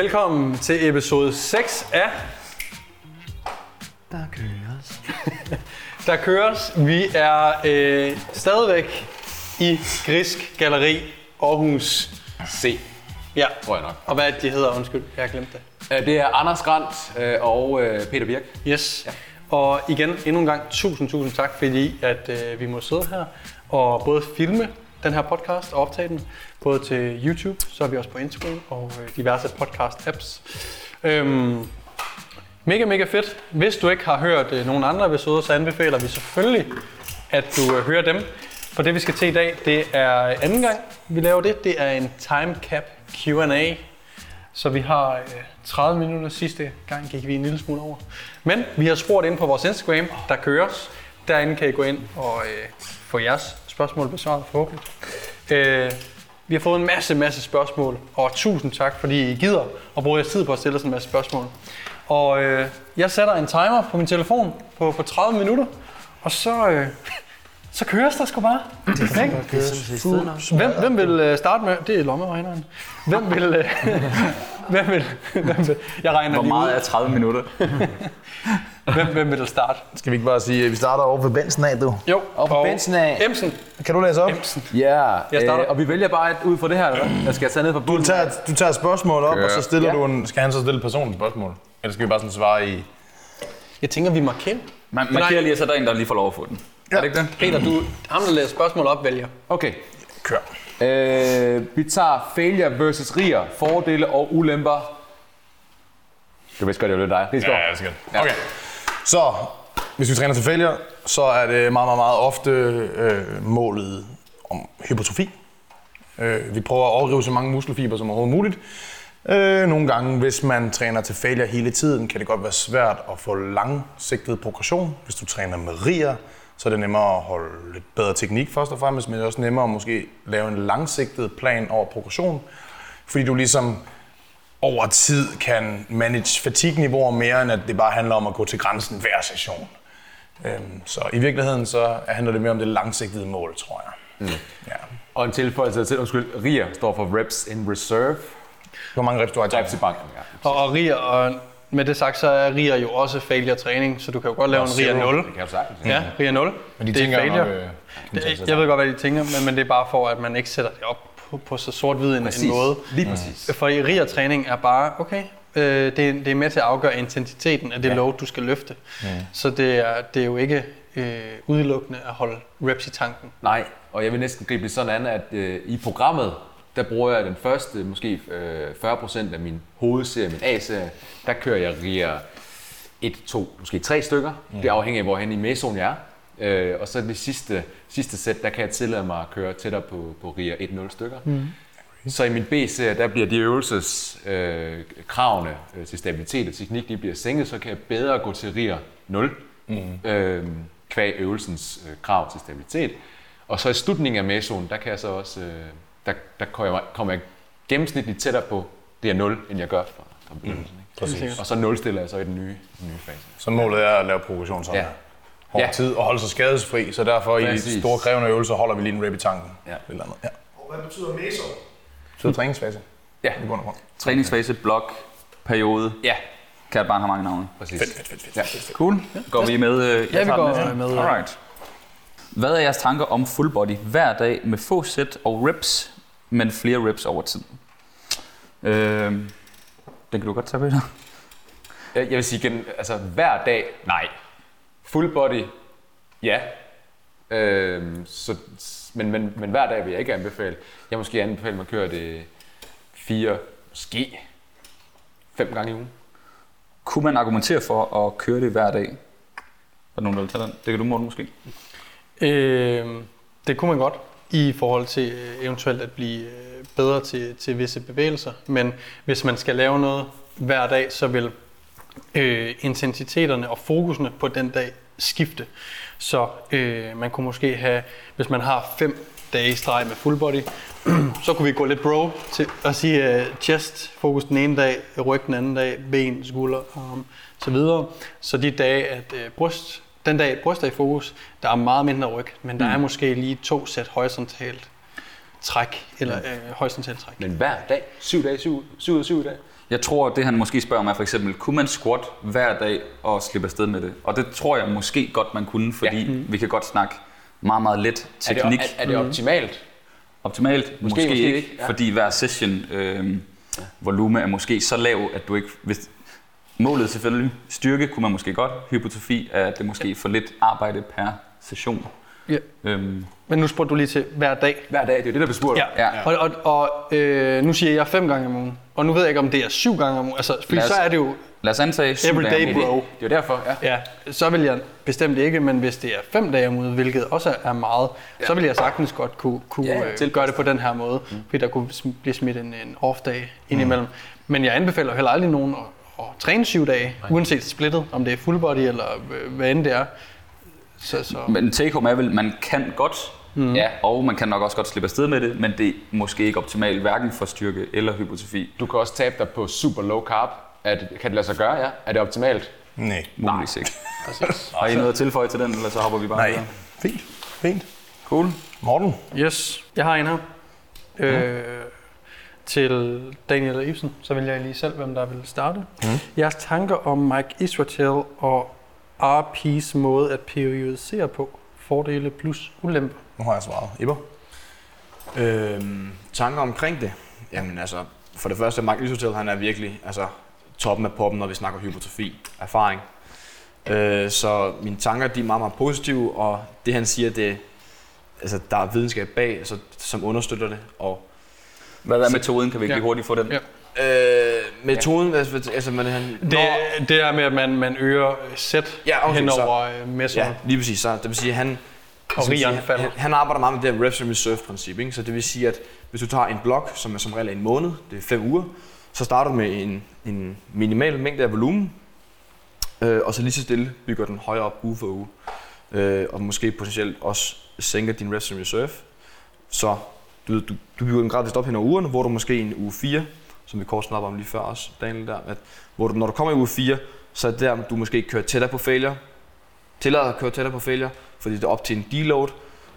Velkommen til episode 6 af Der køres. Der køres. Vi er øh, stadigvæk i Grisk Galeri Aarhus. C, Ja, tror jeg nok. og hvad er det, de hedder? Undskyld, jeg har glemt det. Øh, Det er Anders Grant øh, og øh, Peter Birk. Yes. Ja. Og igen, endnu en gang, tusind, tusind tak, fordi at øh, vi må sidde her og både filme den her podcast og optage den, både til YouTube, så er vi også på Instagram og øh, diverse podcast-apps. Øhm, mega, mega fedt. Hvis du ikke har hørt øh, nogen andre episoder, så anbefaler vi selvfølgelig, at du øh, hører dem. For det, vi skal til i dag, det er anden gang, vi laver det. Det er en time cap Q&A. Så vi har øh, 30 minutter sidste gang, gik vi en lille smule over. Men vi har spurgt ind på vores Instagram, der køres. Derinde kan I gå ind og øh, få jeres spørgsmål besvaret forhåbentlig. Øh, vi har fået en masse, masse spørgsmål, og tusind tak, fordi I gider at bruge jeres tid på at stille os en masse spørgsmål. Og øh, jeg sætter en timer på min telefon på, på 30 minutter, og så, øh, så køres der sgu bare. Ikke? Hvem, hvem vil øh, starte med? Det er lommeregneren. Hvem vil... øh, hvem vil... Hvem vil jeg regner Hvor lige meget ud. er 30 minutter? Hvem, hvem vil starte? Skal vi ikke bare sige, at vi starter over ved Bensen af, du? Jo, Og på Benson af. Emsen. Kan du læse op? Emsen. Ja, Jeg starter. øh, og vi vælger bare et ud fra det her, eller hvad? Jeg skal tage ned fra Du bunden. tager, du tager et spørgsmål op, og så stiller Ja. du en... Skal han så stille et personligt spørgsmål? Eller skal vi bare sådan svare i... Jeg tænker, vi markerer. Man markerer lige, så er der en, der lige får lov at få den. Ja. Er det ikke det? Peter, du, ham der læser spørgsmål op, vælger. Okay. Kør. Øh, vi tager failure versus riger. Fordele og ulemper. Du vidste godt, det var lidt dig. Det Ja, ja, sikkert. Okay. Så, hvis vi træner til failure, så er det meget, meget, meget ofte øh, målet om hypertrofi. Øh, vi prøver at overdrive så mange muskelfiber som overhovedet muligt. Øh, nogle gange, hvis man træner til failure hele tiden, kan det godt være svært at få langsigtet progression. Hvis du træner med riger, så er det nemmere at holde lidt bedre teknik først og fremmest, men det er også nemmere at måske lave en langsigtet plan over progression. Fordi du ligesom over tid kan manage fatigue-niveauer mere, end at det bare handler om at gå til grænsen hver session. Øhm, så i virkeligheden så handler det mere om det langsigtede mål, tror jeg. Mm. Ja. Og en tilføjelse til, undskyld, riger står for reps in reserve. Hvor mange reps du har i Reps i banken, ja. Og, og riger, og med det sagt, så er riger jo også failure træning, så du kan jo godt lave en riger 0. Det kan du sagtens. Ja, riger 0. Men de det er tænker jo nok, failure. øh, Det, jeg ved godt, hvad de tænker, men, men det er bare for, at man ikke sætter det op på, på så sort-hvid en, en måde. Lige præcis. For i riger træning er bare, okay, øh, det, er, det er med til at afgøre intensiteten af det ja. load, du skal løfte. Mm. Så det er, det er jo ikke øh, udelukkende at holde reps i tanken. Nej, og jeg vil næsten gribe det sådan an, at øh, i programmet, der bruger jeg den første, måske øh, 40% af min hovedserie, min A-serie, der kører jeg riger 1, 2, måske 3 stykker. Mm. Det afhænger af, hvorhen i mesonen jeg er. Øh, og så det sidste, sidste sæt, der kan jeg tillade mig at køre tættere på, på riger 1-0 stykker. Mm. Så i min B-serie, der bliver de øvelses øh, kravene øh, til stabilitet og teknik, de bliver sænket, så kan jeg bedre gå til riger 0, mm. øh, kvæg øvelsens øh, krav til stabilitet. Og så i slutningen af mesonen, der kan jeg så også, øh, der, der kommer jeg, kommer jeg gennemsnitligt tættere på riger 0, end jeg gør fra, fra begyndelsen. Mm. Præcis. Og så 0 stiller jeg så i den nye, den nye fase. Så målet er at lave progression sådan Ja. Ja. over Ja. tid og holde sig skadesfri, så derfor i Præcis. de store krævende øvelser holder vi lige en rep i tanken. Ja. Eller andet. Ja. Og hvad betyder meso? Så er træningsfase. Ja. I bund og grund. Træningsfase, blok, periode. Ja, Kan barn have mange navne. præcis. Fedt, fedt, fedt, fedt. Ja. Cool. Går vi med? Øh, Ja, jeg vi tager går næste. med, ja. Alright. Hvad er jeres tanker om full body hver dag med få sæt og reps, men flere reps over tid? Øh, den kan du godt tage, Peter. Jeg vil sige igen, altså hver dag, nej. Full body, ja. Øhm, så, men, men, men hver dag vil jeg ikke anbefale. Jeg måske anbefale, at man kører det fire, måske fem gange i ugen. Kunne man argumentere for at køre det hver dag? Er der nogen, der vil tage den? Det kan du, Morten, måske. Øh, det kunne man godt i forhold til øh, eventuelt at blive øh, bedre til, til visse bevægelser. Men hvis man skal lave noget hver dag, så vil øh, intensiteterne og fokusene på den dag skifte. Så øh, man kunne måske have, hvis man har fem dage i streg med full body, så kunne vi gå lidt bro til at sige uh, chest fokus den ene dag, ryg den anden dag, ben, skulder, arm, så videre. Så de dage, at uh, bryst, den dag bryst er i fokus, der er meget mindre ryg, men der er måske lige to sæt horisontalt træk, eller øh, horisontalt træk. Men hver dag, syv dage, syv, syv syv dage. Jeg tror, det han måske spørger mig for eksempel, kunne man squat hver dag og slippe afsted med det? Og det tror jeg måske godt, man kunne, fordi ja. vi kan godt snakke meget, meget let Er det, teknik. er, er det optimalt? Optimalt? Måske, måske, måske ikke, ikke, ja. fordi hver session øh, volume er måske så lav, at du ikke... Hvis, målet selvfølgelig styrke, kunne man måske godt. Hypotrofi er det måske for lidt arbejde per session. Ja. Øhm, Men nu spurgte du lige til hver dag. Hver dag, det er det, der bliver spurgt. Ja. Ja. Og, og, og øh, nu siger jeg fem gange om ugen. Og nu ved jeg ikke, om det er syv gange om ugen. Altså, fordi os- så er det jo, lad os antage syv Every dage bro. Det er jo derfor, ja. ja, så vil jeg bestemt ikke, men hvis det er fem dage om ugen, hvilket også er meget, ja. så vil jeg sagtens godt kunne, kunne Ja, tilpasse gøre det på den her måde, mm. fordi der kunne blive smidt en, en off-dag indimellem. Mm. Men jeg anbefaler heller aldrig nogen at, at træne syv dage, Nej. uanset splittet, om det er full body eller øh, hvad end det er. Så, så. Men take home er vel, man kan godt, mm. ja, og man kan nok også godt slippe afsted med det, men det er måske ikke optimalt, hverken for styrke eller hypotrofi. Du kan også tabe dig på super low carb. Er det, kan det lade sig gøre, ja? Er det optimalt? Nej. Muligvis ikke. Har I noget at tilføje til den, eller så hopper vi bare Nej. videre? Fint. Fint. Cool. Morten? Yes, jeg har en her. Øh, til Daniel og Ibsen, så vil jeg lige selv, hvem der vil starte. Mm. Jeres tanker om Mike Israel og RP's måde at periodisere på. Fordele plus ulemper. Nu har jeg svaret. Iber? Øhm, tanker omkring det? Jamen altså, for det første, Mark Isotel, han er virkelig altså, toppen af poppen, når vi snakker hypotrofi, erfaring. Øh, så mine tanker, de er meget, meget positive, og det han siger, det, altså, der er videnskab bag, altså, som understøtter det. Og Hvad er metoden? Kan vi ikke Ja. lige hurtigt få den? Ja. Øh, metoden, altså, altså man, han, Det, det er med, at man, man øger sæt Ja, okay, hen over øh. Ja, lige præcis. Så det vil sige, han, Og rigeren siger, falder. han, han arbejder meget med det her reps and reserve princip. Ikke? Så det vil sige, at hvis du tager en blok, som er som regel en måned, det er fem uger, så starter du med en, en minimal mængde af volumen, øh, og så lige så stille bygger den højere op uge for uge. Øh, og måske potentielt også sænker din reps and reserve. Så du, du, du bygger den gradvist op hen over ugerne, hvor du måske i en uge 4, som vi kort snakker om lige før også, Daniel der, at hvor du, når du kommer i uge 4, så er det der, du måske kører tættere på failure, tillader at køre tættere på failure, fordi det er op til en deload,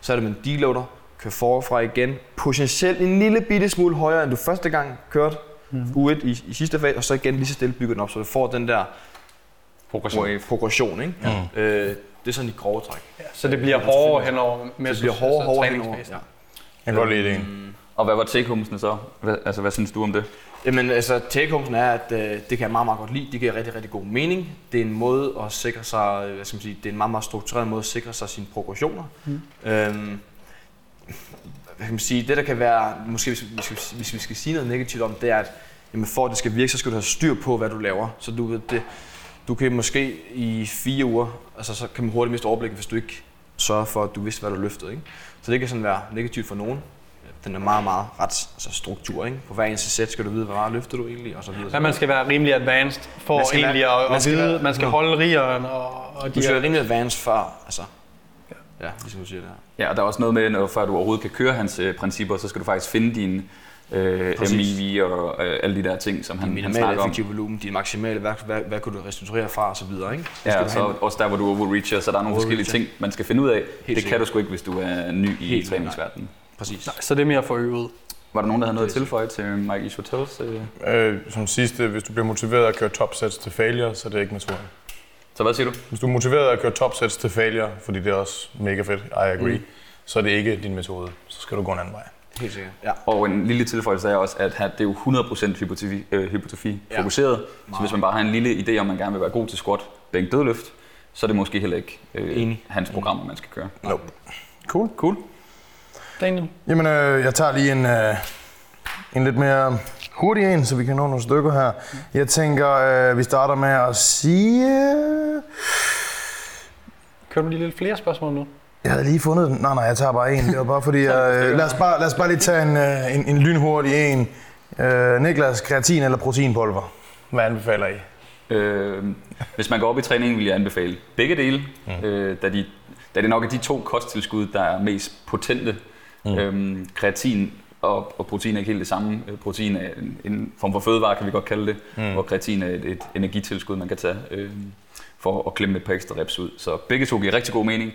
så er det med en deloader, kør forfra igen, potentielt en lille bitte smule højere, end du første gang kørte, mm. U1 i, i sidste fase, og så igen lige så stille bygger den op, så du får den der Progression. progression. Ikke? Mm. Øh, det er sådan i grove træk. Så det bliver hårdere hen over Så det bliver hårdere, hårdere henover. Ja. Jeg kan godt lide det. Og hvad var take homesen så? Hvad, altså, hvad synes du om det? Jamen altså, take er, at øh, det kan jeg meget, meget godt lide. Det giver rigtig, rigtig god mening. Det er en måde at sikre sig, øh, hvad skal man sige, det er en meget, meget struktureret måde at sikre sig sine progressioner. Mm. Øhm, hvad kan man sige, det der kan være, måske hvis, hvis, hvis vi skal sige noget negativt om, det er, at jamen, for at det skal virke, så skal du have styr på, hvad du laver. Så du, ved, det, du kan måske i fire uger, altså så kan man hurtigt miste overblikket, hvis du ikke sørger for, at du vidste, hvad du løftede. Ikke? Så det kan sådan være negativt for nogen. Den er meget, meget ret altså struktur. Ikke? På hver eneste sæt skal du vide, hvor meget løfter du egentlig, og så videre. Ja, man skal være rimelig advanced for Man skal være- egentlig at, man at skal vide, være- man skal mm. holde rigeren og, og Du de skal her, være rimelig advanced før, altså. Ja, ligesom du siger det her. Ja, og der er også noget med, når, før du overhovedet kan køre hans øh, principper, så skal du faktisk finde dine øh, Præcis. MIV og øh, alle de der ting, som han, han snakker om. effektive volumen, din maksimale, hvad, hvad, hvad kunne du restituere fra, og så videre, ikke? Det Ja, skal og du så have. også der, hvor du overreacher, så der er nogle forskellige ting, man skal finde ud af. det kan sikkert. du sgu ikke, hvis du er ny i Helt træningsverdenen. Præcis. så det er mere for øvet. Var der nogen, der havde noget at tilføje til Mike Ishotels? Øh? Øh, som sidste, hvis du bliver motiveret at køre topsets til failure, så er det ikke metoden. Så hvad siger du? Hvis du er motiveret at køre topsets til failure, fordi det er også mega fedt, I agree, mm. så er det ikke din metode. Så skal du gå en anden vej. Helt sikkert. Ja. Og en lille tilføjelse er også, at det er jo 100% hypotrofi, øh, hypotrofi Ja. fokuseret. Så hvis man bare har en lille idé om, man gerne vil være god til squat, bænk, dødløft, så er det måske heller ikke øh, Enig. hans program, man skal køre. Nope. Cool. Cool. Daniel? Jamen, øh, jeg tager lige en, øh, en lidt mere hurtig en, så vi kan nå nogle stykker her. Jeg tænker, øh, vi starter med at sige... Kører du lige lidt flere spørgsmål nu? Jeg havde lige fundet den. Nej, nej, jeg tager bare en. Det var bare fordi, jeg, øh, lad, os bare, lad os bare lige tage en, øh, en, en lynhurtig en. Øh, Niklas, kreatin eller proteinpulver? Hvad anbefaler I? Øh, hvis man går op i træningen, vil jeg anbefale begge dele, mm. øh, da, de, da det nok er de to kosttilskud, der er mest potente. Mm. Øhm, kreatin og, og protein er ikke helt det samme. Protein er en, en form for fødevare, kan vi godt kalde det, mm. og kreatin er et, et energitilskud, man kan tage øh, for at klemme et par ekstra reps ud. Så begge to giver rigtig god mening.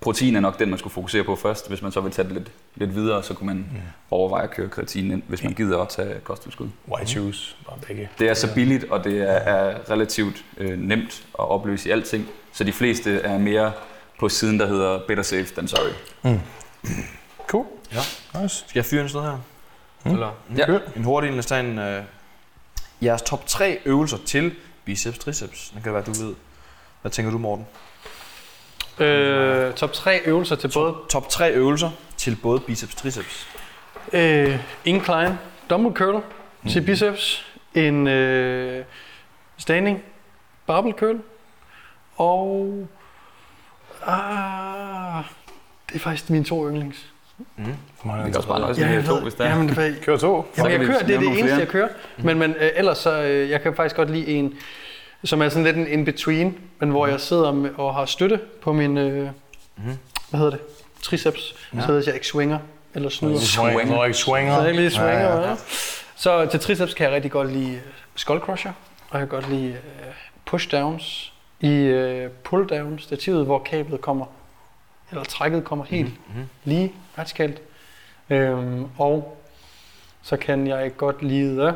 protein er nok den, man skulle fokusere på først. Hvis man så vil tage det lidt, lidt videre, så kunne man overveje at køre kreatin ind, hvis man gider at tage kosttilskud. White shoes, bare begge. Det er så billigt, og det er, er relativt øh, nemt at opløse i alting. Så de fleste er mere på siden, der hedder better safe than sorry. Cool. Ja. Nice. Skal jeg fyre en sted her? Mm. Eller Ja. En hurtig lad os tage en, øh, jeres top 3 øvelser til biceps triceps. Det kan være, du ved. Hvad tænker du, Morten? Øh, top 3 øvelser til både Top 3 øvelser til både biceps triceps. øh, incline dumbbell curl til biceps, en øh, standing barbell curl, og ah, det er faktisk mine to yndlings. For mig er Vi det kan også bare nøjes med jeg to, hvis det er. Jamen, det er, Kør to. Jamen, jeg kører, det er det eneste, jeg kører. Men, men øh, ellers så, øh, jeg kan faktisk godt lide en, som er sådan lidt en in-between, men hvor jeg sidder med, og har støtte på min, øh, hvad hedder det, triceps, ja. så jeg ikke swinger eller snyder. Swing. Når ikke swinger. Så jeg ikke lige swinger, Ja, ja, ja. Så til triceps kan jeg rigtig godt lide øh, skull crusher, og jeg kan godt lide øh, pushdowns i øh, pull-down stativet, hvor kablet kommer, eller trækket kommer helt Mhm. lige vertikalt. Øhm, og så kan jeg godt lide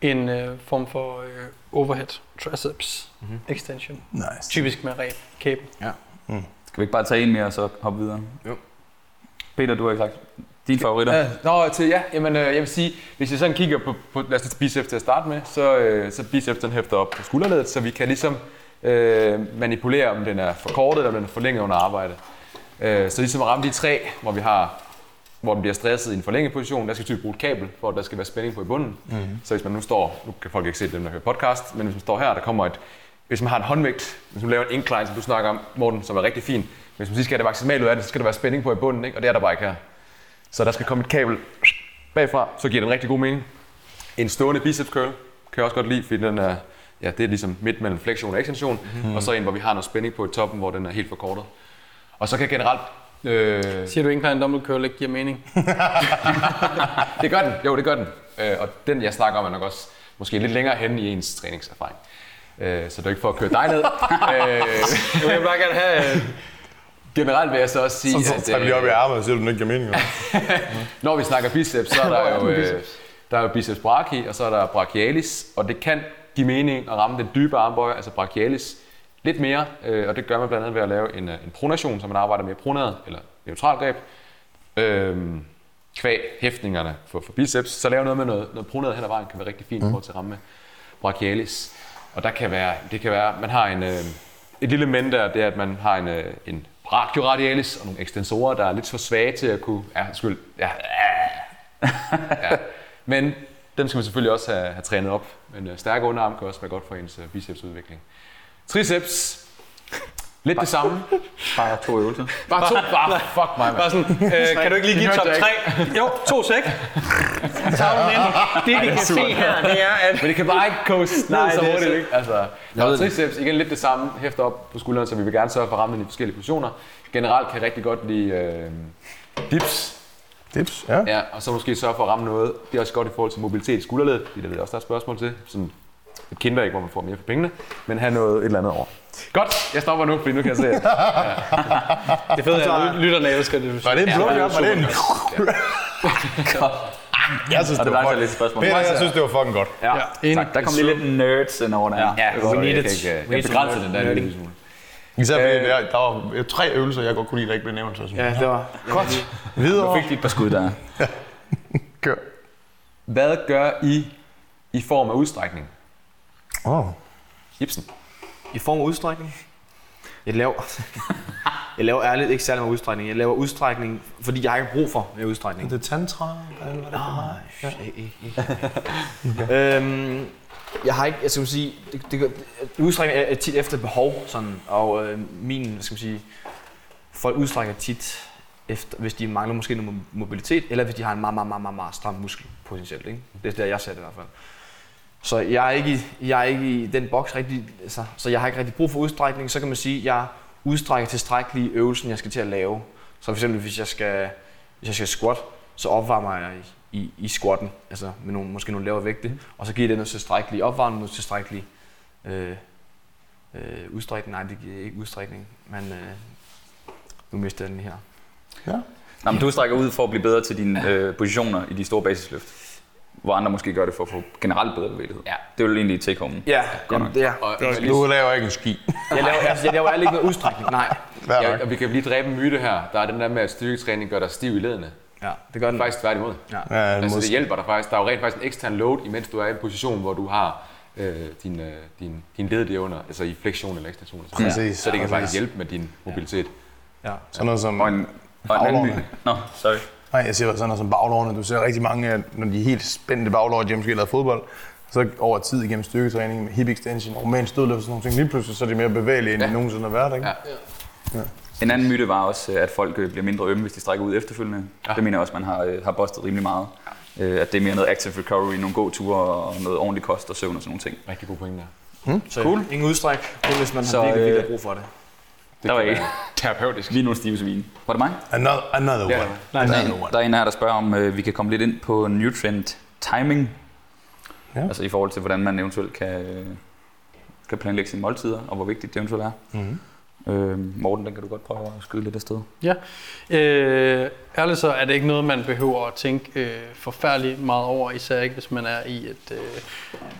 en øh, form for øh, overhead triceps Mhm. extension. Nice. Typisk med ren kabel. Skal vi ikke bare tage en mere, og så hoppe videre? Jo. Peter, du har ikke sagt dine favoritter. Ja, nå, til, ja, jamen, øh, jeg vil sige, hvis jeg sådan kigger på, på lad os tage biceps til at starte med, så, øh, så biceps den hæfter op på skulderledet, så vi kan ligesom øh, manipulere, om den er forkortet eller om den er forlænget under arbejde. Øh, så ligesom at ramme de tre, hvor vi har hvor den bliver stresset i en forlænget position, der skal typisk bruge et kabel, for at der skal være spænding på i bunden. Mm-hmm. Så hvis man nu står, nu kan folk ikke se dem, der hører podcast, men hvis man står her, der kommer et, hvis man har en håndvægt, hvis man laver en incline, som du snakker om, Morten, som er rigtig fin, hvis man lige skal have det maksimalt ud af det, så skal der være spænding på i bunden, ikke? og det er der bare ikke her. Så der skal komme et kabel bagfra, så giver det en rigtig god mening. En stående biceps curl kan jeg også godt lide, fordi den er, ja, det er ligesom midt mellem flexion og ekstension, mm-hmm. og så en, hvor vi har noget spænding på i toppen, hvor den er helt forkortet. Og så kan generelt... Øh, Siger du ikke, at en dumbbell curl ikke giver mening? det gør den, jo det gør den. Øh, og den jeg snakker om er nok også måske lidt længere hen i ens træningserfaring. Øh, så det er ikke for at køre dig ned. øh, Jeg vil bare gerne have... Øh, generelt vil jeg så også sige, Så at tager vi lige op i øh, armen og siger, at du ikke giver mening. når vi snakker biceps, så er der jo, øh, der er jo biceps brachii, og så er der brachialis, og det kan give mening at ramme den dybe armbøj, altså brachialis, lidt mere, øh, og det gør man blandt andet ved at lave en, øh, en pronation, så man arbejder med pronad eller neutral greb, øh, kvæg hæftningerne for, for biceps, så lave noget med noget, noget pronad hen ad vejen kan være rigtig fint mm. for at ramme brachialis. Og der kan være, det kan være, man har en, øh, et lille men der, det er, at man har en, øh, en brachioradialis og nogle ekstensorer, der er lidt for svage til at kunne, ja, skyld, ja, ja. Men dem skal man selvfølgelig også have, have trænet op. Men øh, stærke underarm kan også være godt for ens øh, bicepsudvikling. Triceps, lidt det samme. Bare to øvelser. Bare to, bare fuck mig, bare mand. sådan, øh, kan du ikke lige give top hørte 3? Jo, to sæk. Tavlen ind. Det vi kan se her, det er, at Men det kan bare ikke coast ned så det er hurtigt, så- ikke? Altså, ved og det. triceps, igen lidt det samme, hæfter op på skulderen, så vi vil gerne sørge for at ramme den i forskellige positioner. Generelt kan jeg rigtig godt lide øh, dips, Tips, ja. ja, og så måske sørge for at ramme noget. Det er også godt i forhold til mobilitet i skulderledet, fordi det er også der er et spørgsmål til. Sådan et kindværk, hvor man får mere for pengene, men have noget et eller andet over. Godt, jeg stopper nu, fordi nu kan jeg se, at det fede er, at lytterne elsker det. Var det en blå job? Var det en... Jeg synes, Og det det var var fucking... lidt spørgsmål. Peter, jeg synes, det var fucking godt. Ja, enig. tak. Der kom lige lidt nerds ind over der. Ja, Det var we need it. øh, jeg begrænsede den der en lille smule. Især fordi Øh. der, der var tre øvelser, jeg godt kunne lide, der ikke blev nævnt. Så sådan. Ja, det var... Godt. Videre. Du fik dit par skud der. Kør. Hvad gør I i form af udstrækning? Oh. Ibsen. I form af udstrækning? Jeg laver... jeg laver ærligt ikke særlig meget udstrækning. Jeg laver udstrækning, fordi jeg har ikke brug for mere udstrækning. Det er tantra, eller hvad det Nej, øhm, jeg har ikke, jeg skal sige, det, det, udstrækning er, er tit efter behov, sådan, og øh, min, hvad skal man sige, folk udstrækker tit efter, hvis de mangler måske noget mobilitet, eller hvis de har en meget, meget, meget, meget, meget stram muskel potentielt. Ikke? Det er der, jeg ser det i hvert fald. Så jeg er ikke, i- jeg er ikke i den boks rigtig, altså, så jeg har ikke rigtig brug for udstrækning. Så kan man sige, at jeg udstrækker tilstrækkeligt øvelsen, jeg skal til at lave. Så for eksempel, hvis jeg skal, hvis jeg skal squat, så opvarmer jeg i, i, i squatten, altså med nogle, måske nogle lavere vægte, og så giver det noget tilstrækkeligt opvarmning, noget tilstrækkeligt øh, øh, udstrækning. Nej, det giver ikke udstrækning, men øh, nu mister jeg den her. Nå, men du strækker ud for at blive bedre til dine øh, positioner i de store basisløft. Hvor andre måske gør det for at få generelt bedre bevægelighed. Ja. Det er jo egentlig take home. Ja, Godt jamen, det er. Og, og, Du laver ikke en ski. Jeg laver, altså, jeg laver ikke noget udstrækning, nej. Hver ja, dag. og vi kan lige dræbe en myte her. Der er den der med, at styrketræning gør dig stiv i ledene. Ja, det gør den. Faktisk tværtimod. Ja. Ja, Altså, det måske. hjælper dig faktisk. Der er jo rent faktisk en ekstern load, imens du er i en position, hvor du har øh, din, øh, din, din led derunder, altså i flektion eller ekstension. Så, Præcis, så det kan faktisk hjælpe med din mobilitet. Ja. Sådan noget som... Og en, og en anden myte. Nå, sorry. Nej, jeg siger sådan noget som baglårene. Du ser rigtig mange, af- når de er helt spændte baglår, de har måske lavet fodbold, så over tid igennem styrketræning med hip extension, romansk dødløft og sådan nogle ting, lige pludselig så er de mere bevægelige, end Ja. de nogensinde har været, ikke? Ja. En anden myte var også, at folk øh, bliver mindre ømme, hvis de strækker ud efterfølgende. Ja. Det mener jeg også, man har, øh, har bustet rimelig meget. Øh, At det er mere noget active recovery, nogle gåture og noget ordentlig kost og søvn og sådan nogle ting. Rigtig god point der. Så cool. ingen udstræk, kun hvis man Så, har virkelig, virkelig brug for det. Der var ikke. Terapeutisk. Vi er nogle stive svin. Var det mig? Another, another Ja. one. Nej, Der nej. er, en, der er en her, der spørger, om øh, vi kan komme lidt ind på nutrient timing. Ja. Altså i forhold til, hvordan man eventuelt kan, øh, kan planlægge sine måltider, og hvor vigtigt det eventuelt er. Mhm. Øh, Morten, den kan du godt prøve at skyde lidt afsted. Øh, ærligt så er det ikke noget, man behøver at tænke øh, forfærdeligt meget over, især ikke hvis man er i et øh,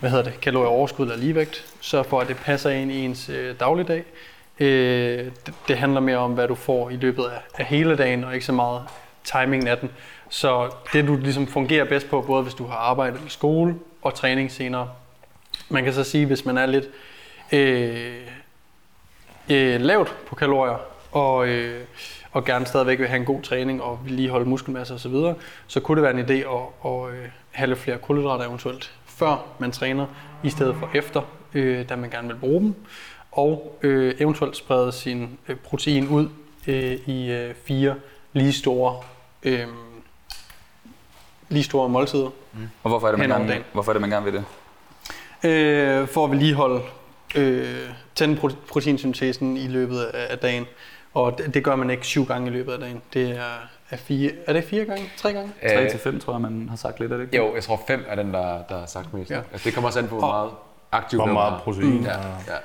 hvad hedder det, kalorieoverskud eller ligevægt. Sørg for, at det passer ind i ens øh, dagligdag. Øh, det, det handler mere om, hvad du får i løbet af, af hele dagen, og ikke så meget timingen af den. Så det, du ligesom fungerer bedst på, både hvis du har arbejde i skole og træning senere. Man kan så sige, hvis man er lidt øh, øh, lavt på kalorier, og, øh, og gerne stadigvæk vil have en god træning og vil lige holde muskelmasse osv., så, så kunne det være en idé at, at øh, have lidt flere kulhydrater eventuelt, før man træner, i stedet for efter, øh, da man gerne vil bruge dem. Og øh, eventuelt sprede sin øh, protein ud øh, i øh, fire lige store, øh, lige store måltider, Og hvorfor er det, man gerne, dagen. hvorfor er det, man gerne vil det? øh, for at vedligeholde øh, tænde prote- proteinsyntesen i løbet af, af dagen. Og det, det gør man ikke syv gange i løbet af dagen. Det er, er fire, er det fire gange? Tre gange? 3 til 5, tror jeg, man har sagt lidt af det. ikke? Jo, jeg tror 5 er den, der, der har sagt mest. Ja. Altså, det kommer også an på, hvor Og- meget aktiv Hvor meget er. protein. Ja, ja.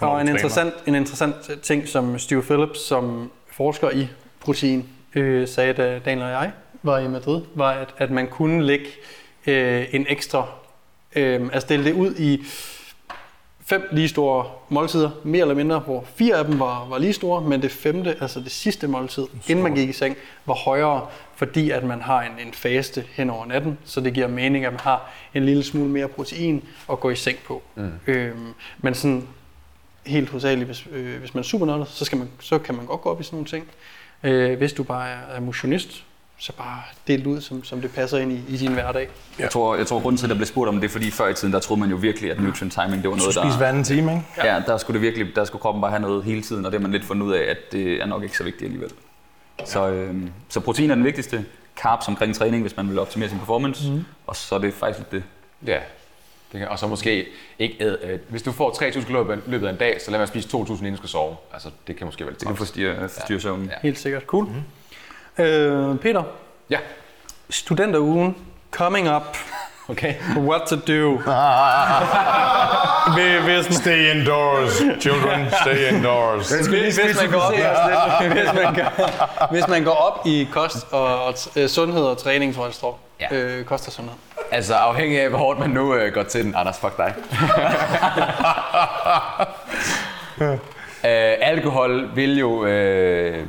Og en interessant, en interessant ting, som Steve Phillips, som forsker i protein, øh, sagde, da Daniel og jeg var i Madrid, var, at, at man kunne lægge øh, en ekstra, øh, altså dele det ud i fem lige store måltider, mere eller mindre, hvor fire af dem var, var lige store, men det femte, altså det sidste måltid, inden man gik i seng, var højere, fordi at man har en, en faste hen over natten, så det giver mening, at man har en lille smule mere protein at gå i seng på. Mm. Øhm, men sådan helt hovedsageligt, hvis, øh, hvis man er supernørdet, så, skal man, så kan man godt gå op i sådan nogle ting. Øh, hvis du bare er, er motionist, så bare del ud, som, som det passer ind i, i din hverdag. Jeg tror, jeg tror, grunden til, at der blev spurgt om det, er, fordi før i tiden, der troede man jo virkelig, at nutrient timing, det var noget, der... hver anden time, ikke? Ja, der skulle det virkelig, der skulle kroppen bare have noget hele tiden, og det har man lidt fundet ud af, at det er nok ikke så vigtigt alligevel. Så, øh, så protein er den vigtigste. Carbs omkring træning, hvis man vil optimere sin performance. Mm. Og så er det faktisk lidt det. Ja. Det kan, og så måske ikke æd, øh, hvis du får 3.000 kalorier i løbet af en dag, så lad at spise 2.000 inden du skal sove. Altså, det kan måske være lidt Det kan forstyrre, forstyrre søvnen. Ja. Helt sikkert. Cool. Mm. Øh, Peter, Ja, studenterugen coming up. okay. What to do? Hvis, Stay indoors, children. Stay indoors. hvis, hvis, man går op, hvis, man går, hvis man går op i kost og, og øh, sundhed og træning, tror jeg, det står. Ja. Øh, kost og sundhed. Altså afhængig af, hvor hårdt man nu øh, går til den. Anders, fuck dig. øh, alkohol vil jo... Øh,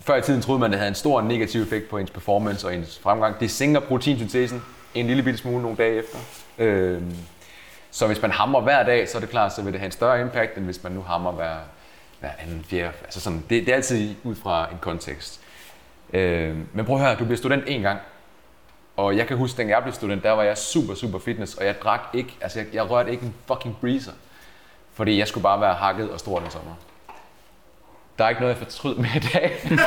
før i tiden troede man, at det havde en stor negativ effekt på ens performance og ens fremgang. Det sænker proteinsyntesen en lille bitte smule nogle dage efter. Øh, så hvis man hammer hver dag, så er det klart, så vil det have en større impact, end hvis man nu hammer hver, hver anden, fjerde. Altså sådan, det, det er altid ud fra en kontekst. Øh, men prøv at høre, du bliver student en gang, og jeg kan huske, dengang jeg blev student, der var jeg super, super fitness, og jeg drak ikke, altså jeg, jeg rørte ikke en fucking breezer. Fordi jeg skulle bare være hakket og stor den sommer. Der er ikke noget, jeg fortryd med i dag.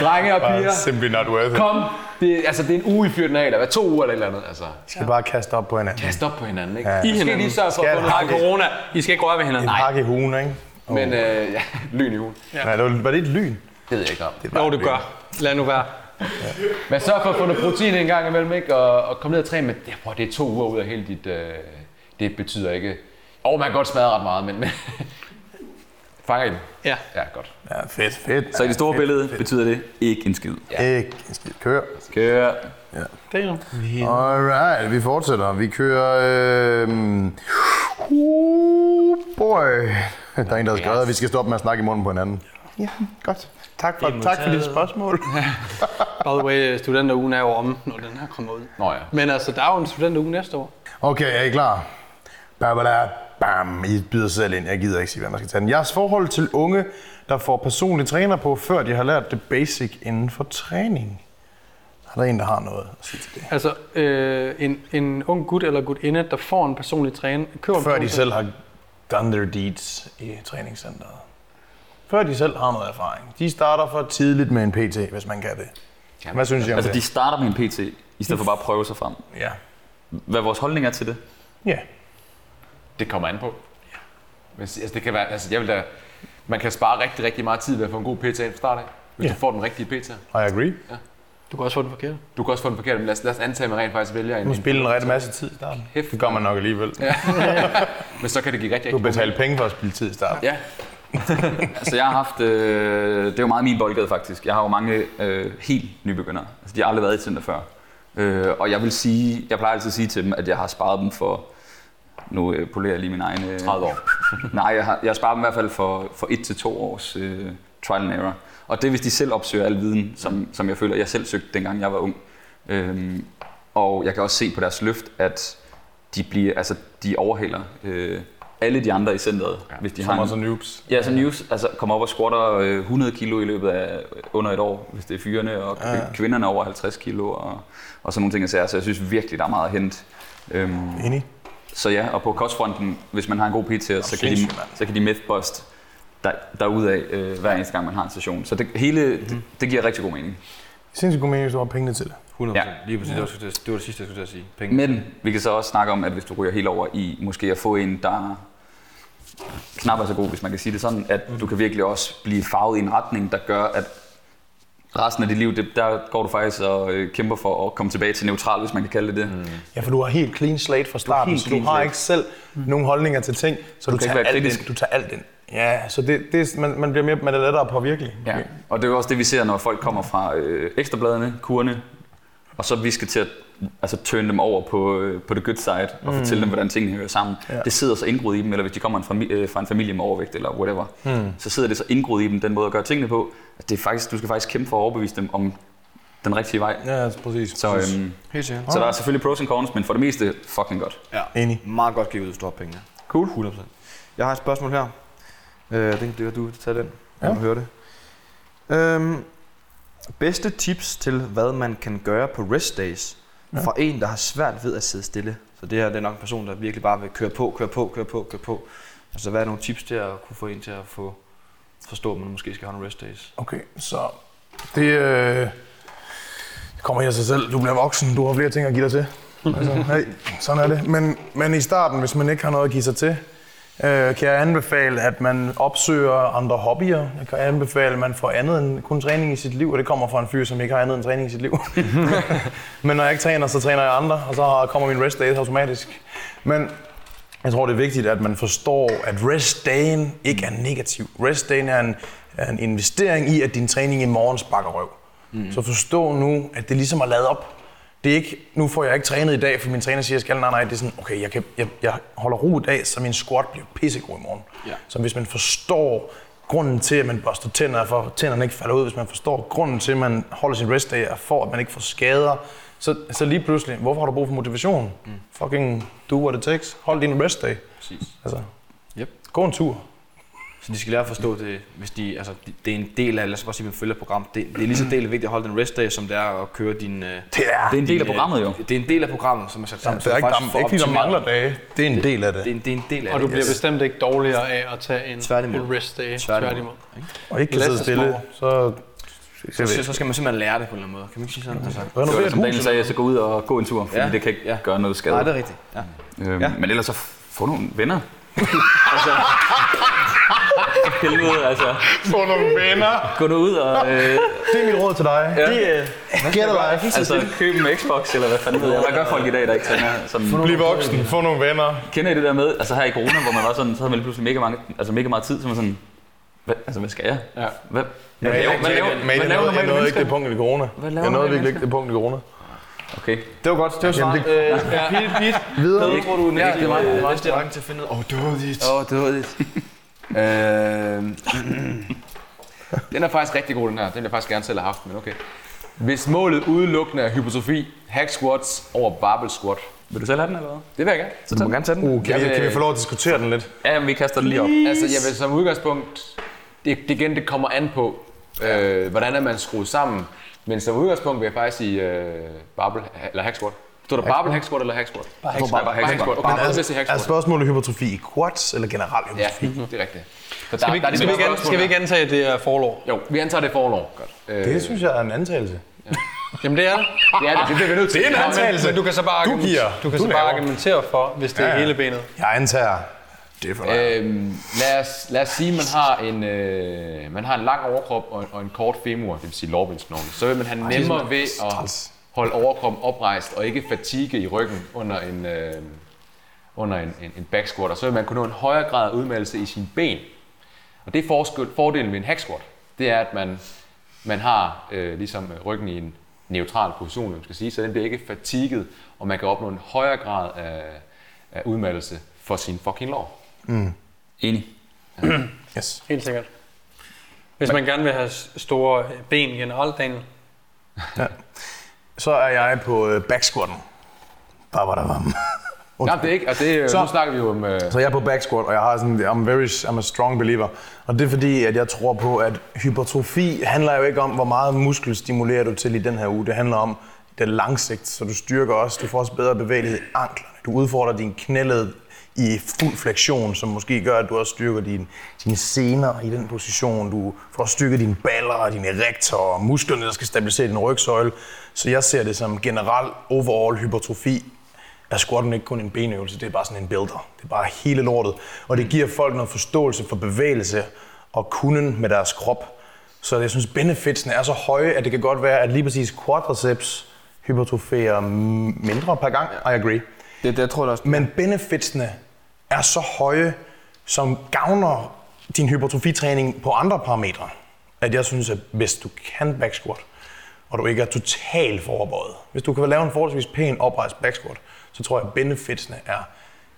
Drenge og piger, Simply not worth it. kom. Det, altså, det er en uge, I fyrer den af, eller hvad, to uger eller et eller andet. Altså, I skal bare kaste op på hinanden. kast op på hinanden, ikke? Ja. Ja. I I skal lige sørge for at få noget Corona. I skal ikke røre ved hinanden. En hak i hugen, ikke? Men øh, ja, lyn i ugen. Nej, det var, var det et lyn? Det ved jeg ikke om. Det var Jo, et du lyn. gør. Lad nu være. Men sørg for at få noget protein en gang imellem, ikke? Og, og komme ned og træne med, ja, bror, det er to uger ud af hele dit, øh, det betyder ikke, og man kan godt smadre ret meget, men, men Fanger I den? Ja. Ja, godt. Ja, fedt, fedt. Så i det store fedt, billede fedt. betyder det ikke en skid. Ikke en skid. Kør. Kør. Det er nu. Alright, vi fortsætter. Vi kører... Øh, uh, boy. Der er en, der har skrevet, at vi skal stoppe med at snakke i munden på hinanden. Ja, godt. Tak for, tak for dit spørgsmål. By the way, studenterugen er jo om, når den her kommer ud. Nå ja. Men altså, der er jo en studenteruge næste år. Okay, er I klar? Babada, bam. I byder selv ind. Jeg gider ikke sige, hvem der skal tage den. Jeres forhold til unge, der får personlig træner på, før de har lært det basic inden for træning. Er der en, der har noget at sige til det? Altså, øh, en, en ung gut eller gutinde, der får en personlig træner, køber Før de selv har done their deeds i træningscenteret. Før de selv har noget erfaring. De starter for tidligt med en PT, hvis man kan det. Hvad synes I om Altså, de det? starter med en PT, i stedet for bare at prøve sig frem. Ja. Hvad vores holdning er til det? Ja. Det kommer an på. Hvis, altså, det kan være, altså, jeg vil da, man kan spare rigtig, rigtig meget tid ved at få en god PT fra start af. Hvis Ja. du får den rigtige PT. I agree. Du kan også få den forkert. Du kan også få den forkerte, men lad os, lad os antage, at man rent faktisk vælger Du en. må spille en rigtig masse tid i starten. Hæft. Det gør man nok alligevel. Ja. Men så kan det give rigtig, Du rigtig god betaler penge for at spille tid i starten. Ja, Altså, jeg har haft... Øh, det er jo meget min boldgade, faktisk. Jeg har jo mange øh, helt nybegyndere. Altså, de har aldrig været i et center før. Øh, og jeg vil sige... Jeg plejer altid at sige til dem, at jeg har sparet dem for... Nu øh, polerer jeg lige min egen... Øh, 30 år. Nej, jeg har, jeg har sparet dem i hvert fald for, for et til to års øh, trial and error. Og det er, hvis de selv opsøger al viden, som, som jeg føler, jeg selv søgte, dengang jeg var ung. Øhm, og jeg kan også se på deres løft, at de, bliver, altså, de overhælder øh, alle de andre i centret, ja, hvis de Som har også en, er noobs. Ja, så News altså, kommer op og squatter øh, 100 kilo i løbet af under et år, hvis det er fyrene, og ja. kvinderne over 50 kilo, og, og sådan nogle ting. Så jeg synes virkelig, der er meget at hente. Øhm, Enig. så ja, og på kostfronten, hvis man har en god PT, så, kan de, så kan de mythbust der, derudaf øh, hver eneste gang, man har en session. Så det hele, Mhm. mm-hmm. det, det giver rigtig god mening. Sindssygt god mening, hvis du har pengene til det. 100 Ja. Lige præcis, det, var, det var det sidste, jeg skulle til at sige. Penge. Men vi kan så også snakke om, at hvis du ryger helt over i måske at få en, der knap er så god, hvis man kan sige det sådan, at du kan virkelig også blive farvet i en retning, der gør, at resten af dit liv, det, der går du faktisk og øh, kæmper for at komme tilbage til neutral, hvis man kan kalde det det. Mm. Ja, for du har helt clean slate fra starten, helt så du har slate. ikke selv nogen holdninger til ting, så du, kan tager ikke være alt ind. Du tager alt ind. Ja, så det, det, er- man, man bliver mere, man er lettere på virkelig. Ja. Og det er jo også det, vi ser, når folk kommer fra øh, ekstrabladene, kurene, og så vi skal til at altså, turn dem over på, øh, på the good side, og mm. fortælle dem, hvordan tingene hører sammen. Ja. Det sidder så indgroet i dem, eller hvis de kommer fra, øh, fra en familie med overvægt, eller whatever, mm. så sidder det så indgroet i dem, den måde at gøre tingene på, at det er faktisk, du skal faktisk kæmpe for at overbevise dem om den rigtige vej. Ja, altså, præcis. Så, øhm, Helt sikkert. så der er selvfølgelig pros and cons, men for det meste fucking godt. Ja. Enig. Meget godt givet ud, har penge. Cool. 100%. Jeg har et spørgsmål her. Øh, den det du tage den. Ja. Ja. Du høre det. Øhm, bedste tips til, hvad man kan gøre på rest days, Ja. for en, der har svært ved at sidde stille. Så det her det er nok en person, der virkelig bare vil køre på, køre på, køre på, køre på. Altså, hvad er nogle tips til at kunne få en til at få forstå, at man måske skal have nogle rest days? Okay, så det, øh, det kommer her af sig selv. Du bliver voksen, du har flere ting at give dig til. Altså, hey, sådan er det. Men, men i starten, hvis man ikke har noget at give sig til, øh, kan jeg anbefale, at man opsøger andre hobbyer. Jeg kan anbefale, at man får andet end kun træning i sit liv, og det kommer fra en fyr, som ikke har andet end træning i sit liv. men når jeg ikke træner, så træner jeg andre, og så kommer min rest days automatisk. Men jeg tror, det er vigtigt, at man forstår, at restdagen ikke er negativ. Restdagen er en, er en investering i, at din træning i morgen sparker røv. Mm. Så forstå nu, at det ligesom er lavet op. Det er ikke, nu får jeg ikke trænet i dag, for min træner siger, skal. Nej, nej, det er sådan, okay, jeg, kan, jeg, jeg holder ro i dag, så min squat bliver pissegod i morgen. Ja. Så hvis man forstår grunden til, at man børster tænder, for at tænderne ikke falder ud, hvis man forstår grunden til, at man holder sin restdag, er for, at man ikke får skader, så, så lige pludselig, hvorfor har du brug for motivation? Mm. Fucking do what it takes. Hold din restdag. Præcis. Altså, Yep. gå en tur. Så de skal lære at forstå det, hvis de, altså, de- det er en del af, lad os bare sige, man følger program. Det, det er lige så del vigtigt at holde den rest day, som det er at køre din... øh, Det er, Det er en del af din, programmet jo. Det er en del af programmet, som er sat sammen. det er ikke, der, ikke fordi der mangler dage. Det er en del af det. Det er en, det er en del af Og det. du bliver bestemt ikke dårligere af at tage en, Tværtimod. en rest day. Tværtimod. Tværtimod. Og ikke kan sidde stille, så... Så, så, så skal man simpelthen lære det på en eller anden måde. Kan man ikke sige sådan? Altså. Det Renover var et som Daniel sagde, så gå ud og gå en tur, fordi Ja. ja. det kan ikke Ja. ja. gøre noget skade. Nej, det er rigtigt. Ja. Øhm, Ja. ja. Men ellers så få nogle venner. Altså, helvede, altså. Få nogle venner. Gå nu ud og øh, Det er mit råd til dig. Ja. Det er, get a life. altså, køb en Xbox, eller hvad fanden ved jeg. Hvad gør folk i dag, der ikke træner? Sådan, Bliv voksen. Få nogle venner. kender I det der med, altså her i corona, hvor man var sådan, så havde man lige pludselig mega, mange, altså mega meget tid, så man sådan, Hvad, altså, hvad skal jeg? Ja. Hvad, Men hvad, jeg, laver- hvad, laver- men hvad jeg, nåede, jeg ikke det punkt i corona. Jeg nåede virkelig ikke det punkt i corona. Okay. Det var godt, det var svaret. Jamen, Øh, Pete, Pete. Videre. Jeg tror, du er Ja, det var- det var- til at finde ud. Åh, det var dit. Åh, det var det. øh, den er faktisk rigtig god, den her. Den vil jeg faktisk gerne selv have haft, men okay. Hvis målet udelukkende er hypotrofi, hack squats over barbell squat. Vil du selv have den, eller hvad? Det vil jeg gerne. Så Du må gerne tage den. Uh, kan, Jeg vi, vil- kan vi få lov at diskutere den lidt? Ja, men vi kaster den lige op. Altså, jeg vil som udgangspunkt... Det, det igen, det kommer an på, øh, hvordan er man skruet sammen. Men som udgangspunkt vil jeg faktisk sige øh, barbell eller hack squat. Står der barbell hack squat eller hack squat? Bare Jeg tror bare, Hack squat. Okay, Men er, hack er squat. spørgsmålet hypertrofi i quads eller generelt Ja, hypertrofi? det er rigtigt. Så Skal vi, der er skal, vi spørgsmål skal vi ikke antage, at det er forlov? Jo, vi antager det er forlov. Godt. Øh, Det synes jeg er en antagelse. Jamen det er det. det er det, det bliver vi nødt til. Det er en Men, antagelse. men du kan så bare, Du argumentere, giver. du kan Du så bare argumentere for, hvis det er Ja, ja. hele benet. Jeg antager, det er for. Øhm, lad, os, lad os sige, at man har en, øh, man har en lang overkrop og en, og en kort femur, det vil sige lårbensknogle. Så vil man have nemmere ved at holde overkroppen oprejst og ikke fatigue i ryggen under en, øh, under en, en, en back squat. Og så vil man kunne nå en højere grad af udmeldelse i sine ben. Og det er forskel, fordelen ved en hack squat. Det er, at man, man har øh, ligesom øh, ryggen i en neutral position, man skal sige, så den bliver ikke fatiget, og man kan opnå en højere grad af, af udmeldelse for sin fucking lår. Enig. Yes. Helt sikkert. Hvis man gerne vil have store ben generelt, Daniel. Så er jeg på øh, back squatten. Bare var der var. Nej, det er ikke, og det, Så- så, nu snakker vi jo om... Øh, Så jeg er på back squat, og jeg har sådan, I'm, very, I'm a strong believer. Og det er fordi, at jeg tror på, at hypertrofi handler jo ikke om, hvor meget muskel stimulerer du til i den her uge. Det handler om det langsigt, så du styrker også, du får også bedre bevægelighed i anklerne. Du udfordrer din knæled i fuld flektion, som måske gør, at du også styrker din, dine sener i den position. Du får også styrket dine baller, dine erektor og musklerne, der skal stabilisere din rygsøjle. Så jeg ser det som generel overall hypertrofi er squatten ikke kun en benøvelse, det er bare sådan en builder. Det er bare hele lortet. Og det giver folk noget forståelse for bevægelse og kunden med deres krop. Så jeg synes, benefitsene er så høje, at det kan godt være, at lige præcis quadriceps hypertroferer mindre per gang. I agree. Det, det tror jeg også. Men benefitsene er så høje, som gavner din hypertrofitræning på andre parametre, at jeg synes, at hvis du kan back squat, og du ikke er totalt forbøjet, hvis du kan lave en forholdsvis pæn oprejst back squat, så tror jeg, at benefitsene er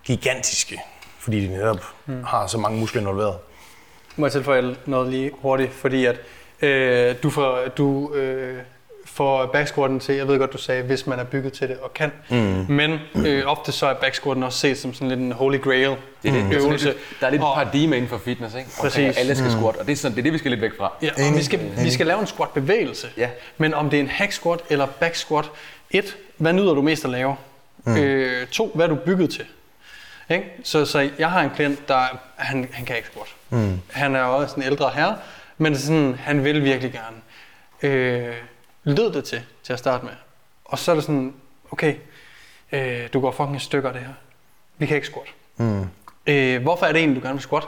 gigantiske, fordi de netop mm. har så mange muskler involveret. Må jeg tilføje noget lige hurtigt, fordi at øh, du får, du, øh, får backsquatten til, jeg ved godt, du sagde, hvis man er bygget til det og kan, mm. men øh, ofte så er backsquatten også set som sådan lidt en holy grail det er det. Det sådan øvelse. lidt, der er lidt Og- et paradigme inden for fitness, ikke? Omkring, Præcis. at alle skal squat, og det er, sådan, det er det, vi skal lidt væk fra. Ja, og vi skal, vi skal lave en squat bevægelse. Ja. Men om det er en hack squat eller back squat, et, hvad nyder du mest at lave? Mm. Øh, to, hvad er du bygget til? Ikke? Så, så jeg har en klient, der han, han kan ikke squat. Mm. Han er også en ældre herre, men sådan, han vil virkelig gerne. Øh, led det til, til at starte med. Og så er det sådan, okay, øh, du går fucking i stykker det her. Vi kan ikke squat. Mm. Øh, hvorfor er det egentlig, du gerne vil squat?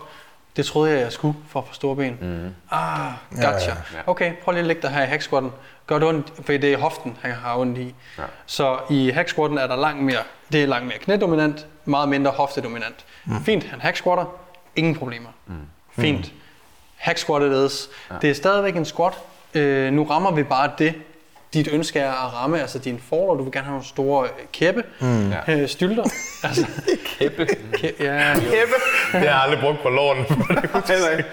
Det troede jeg, jeg skulle for at få store ben. Mm. Ah, gotcha. Ja, ja, Okay, prøv lige at lægge dig her i hack squatten. Gør det ondt, for det er hoften, han har ondt i. Ja. Så i hack squatten er der langt mere, det er langt mere knædominant, meget mindre hoftedominant. Mm. Fint, han hack squatter, ingen problemer. Mm. Fint. Hack squattet ja. Det er stadigvæk en squat. Øh, nu rammer vi bare det, dit ønske er at ramme, altså din forlov, du vil gerne have nogle store øh, kæppe, mm. øh, stylter. altså, Kæppe. kæ- ja, Det har jeg aldrig brugt på lån.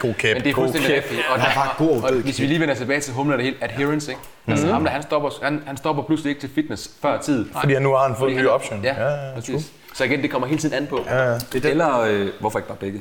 God kæp. Men det er fuldstændig rigtigt. Og, der, var god og, og hvis vi lige vender tilbage til humlen af det hele, adherence, ikke? Altså ham der, han stopper, han, han stopper pludselig ikke til fitness før tid. Fordi han nu har han fået en ny option. Ja, ja, ja præcis. Så igen, det kommer hele tiden an på. Ja, ja. Det Eller øh, hvorfor ikke bare begge?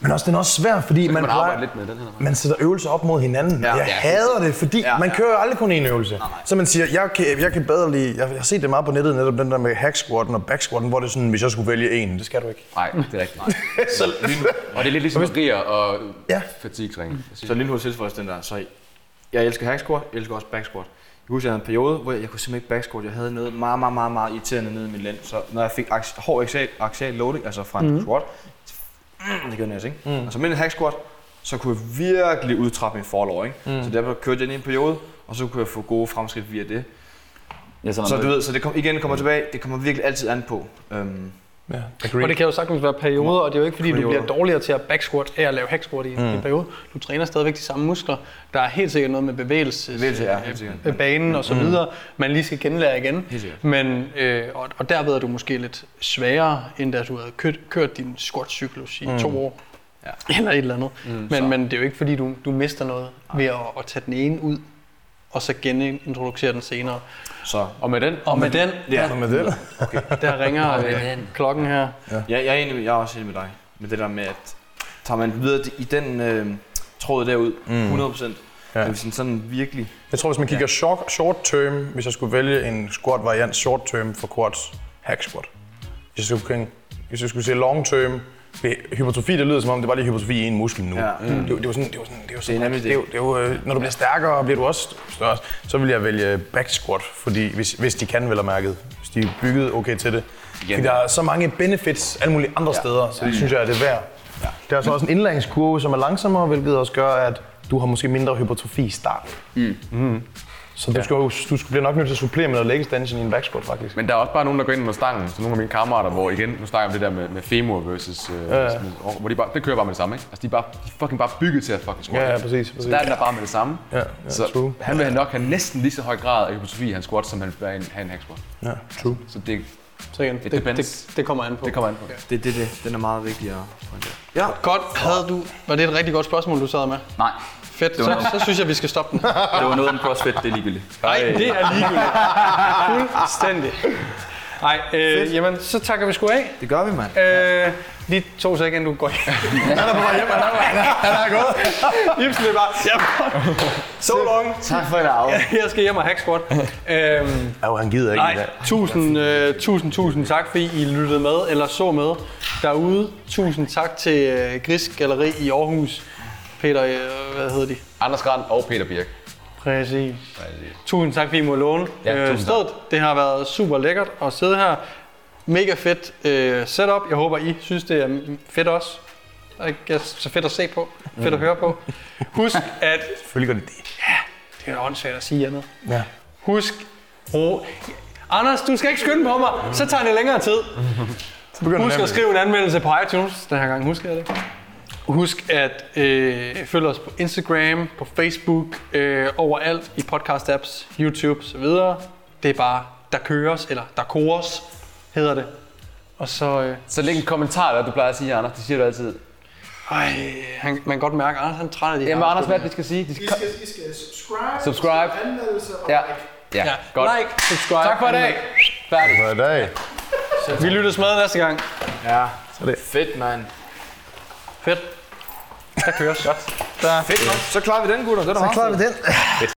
Men også, den er også svær, fordi Så man, man plejer, lidt med den her. man sætter øvelser op mod hinanden. Ja, jeg Ja, hader det, fordi ja, man kører jo aldrig kun én øvelse. Så man siger, jeg kan, jeg kan bedre lide, jeg, jeg har set det meget på nettet, netop den der med hack squatten og back squatten, hvor det er sådan, hvis jeg skulle vælge en, det skal du ikke. Nej, det er rigtigt. og det er lidt ligesom riger og Ja. fatigue-træning. Så lige nu tilføjes den der. Så jeg elsker hack squat, jeg elsker også back squat. Jeg husker, jeg havde en periode, hvor jeg, jeg kunne simpelthen ikke back squat. Jeg havde noget meget, meget, meget, meget irriterende nede i min lænd. Så når jeg fik aks- hård axial, axial loading, altså fra en mm. squat, mm, det gør næsten, ikke? Mm. Og så med en hack squat, så kunne jeg virkelig udtrappe min forlov, ikke? Mm. Så derfor kørte jeg den i en periode, og så kunne jeg få gode fremskridt via det. Ja, Så du ved, så det kom, igen kommer tilbage, det kommer virkelig altid an på. Øhm, Ja. Og det kan jo sagtens være perioder, og det er jo ikke fordi, du bliver dårligere til at backsquat af at lave hack squat i mm. en periode. Du træner stadigvæk de samme muskler. Der er helt sikkert noget med bevægelse, Bevægelse, ja, banen og så videre, man lige skal genlære igen. Men, øh, og, og derved er du måske lidt sværere, end da du havde kørt, kørt din squat-cyklus i mm. to år. Ja. Eller et eller andet. Mm, men, men det er jo ikke fordi, du, du mister noget ved at, at tage den ene ud, og så genintroducere den senere. Så Og med den, Og med den, ja, Så med det. der ringer øh, klokken her. jeg, jeg, er enig, med- jeg er også enig med dig. Med det der med, at tager man videre i den øh, tråd derud, 100 procent. Ja. Ja. Hvis den sådan virkelig... Jeg tror, hvis man kigger short, short term, hvis jeg skulle vælge en squat variant short term for quads, hack squat. Hvis jeg skulle, hvis jeg skulle sige long term, det- hypertrofi, det lyder som om, det var lige hypertrofi i en muskel nu. Ja. Mm. Det, det, jo sådan, det jo sådan, det jo sådan, det. er jo, det er jo, øh, når du bliver stærkere, bliver du også større. Så vil jeg vælge back squat, fordi hvis, hvis de kan vel have mærket, hvis de er bygget okay til det. Fordi der er så mange benefits alle mulige andre ja. steder, så det synes jeg, er det værd. Ja. Der er så også en indlæringskurve, som er langsommere, hvilket også gør, at du har måske mindre hypertrofi i starten. Mm. Så du, skal jo, du bliver nok nødt til at supplere med noget leg extension i en back squat, faktisk. Men der er også bare nogen, der går ind med stangen. Så nogle af mine kammerater, hvor igen, nu snakker jeg om det der med, med femur versus... Øh, ja, ja. Hvor de bare, det kører bare med det samme, ikke? Altså, de er, bare, de er fucking bare bygget til at fucking squat. Ja, ja, præcis. præcis. Så der er den der bare med det samme. Ja, ja, så true. han vil nok have næsten lige så høj grad af hypotrofi i hans squat, som han vil have en, have en hack squat. Ja, true. Så det, Så igen, det, det, det kommer an på. det kommer an på. Det, det, det, den er meget vigtig at pointere. Ja, Godt, havde du... Var det et rigtig godt spørgsmål, du sad med? Nej, Fedt, Det var så, så synes jeg, vi skal stoppe den. det var noget om CrossFit, det er ligegyldigt. Nej, det er ligegyldigt. Fuldstændig. Nej, øh, jamen, så takker vi sgu af. det gør vi, mand. Øh, lige to sekunder, du går hjem. han er på vej hjem, han er, han er gået. Ibsen er bare, ja, so long. Tak for i dag. Jeg skal hjem og hack squat. Øhm, han gider ikke i nej, dag. tusind, øh, tusind, tusind tak, fordi I lyttede med, eller så med derude. Tusind tak til øh, Gris Galeri i Aarhus. Peter, øh, hvad hedder de? Anders Grant og Peter Birk. Præcis. Tusind tak, fordi I må låne Ja, øh, tak. stedet. Det har været super lækkert at sidde her. Mega fedt øh, setup. Jeg håber, I synes, det er fedt også. I guess, så fedt at se på. Fedt at høre på. Husk, at... Selvfølgelig gør det det. Det er åndssvagt at sige andet. Ja. Husk... Ro. Anders, du skal ikke skynde på mig. Så tager det længere tid. Husk at skrive en anmeldelse på iTunes. Den her gang husker jeg det. Husk at øh, følge os på Instagram, på Facebook, øh, overalt i podcast-apps, YouTube osv. Det er bare, der køres, eller der kores, hedder det. Og så, øh, Så læg en kommentar der, du plejer at sige, Anders. Det siger du altid. ej, han, man kan godt mærke, at Anders han er træt af de her Jamen, Anders, hvad det, de skal sige? De skal... I skal, I skal subscribe, Subscribe. skrive anmeldelse og Ja. like. Ja, Ja, godt. like, subscribe. Tak for i dag. Færdig. For i dag. Vi lyttes med næste gang. Ja, Så det. fedt, mand. Fedt. Der køres. Godt. Fedt, mand. Så klarer vi den, gutter. Det er der Så klarer vi den.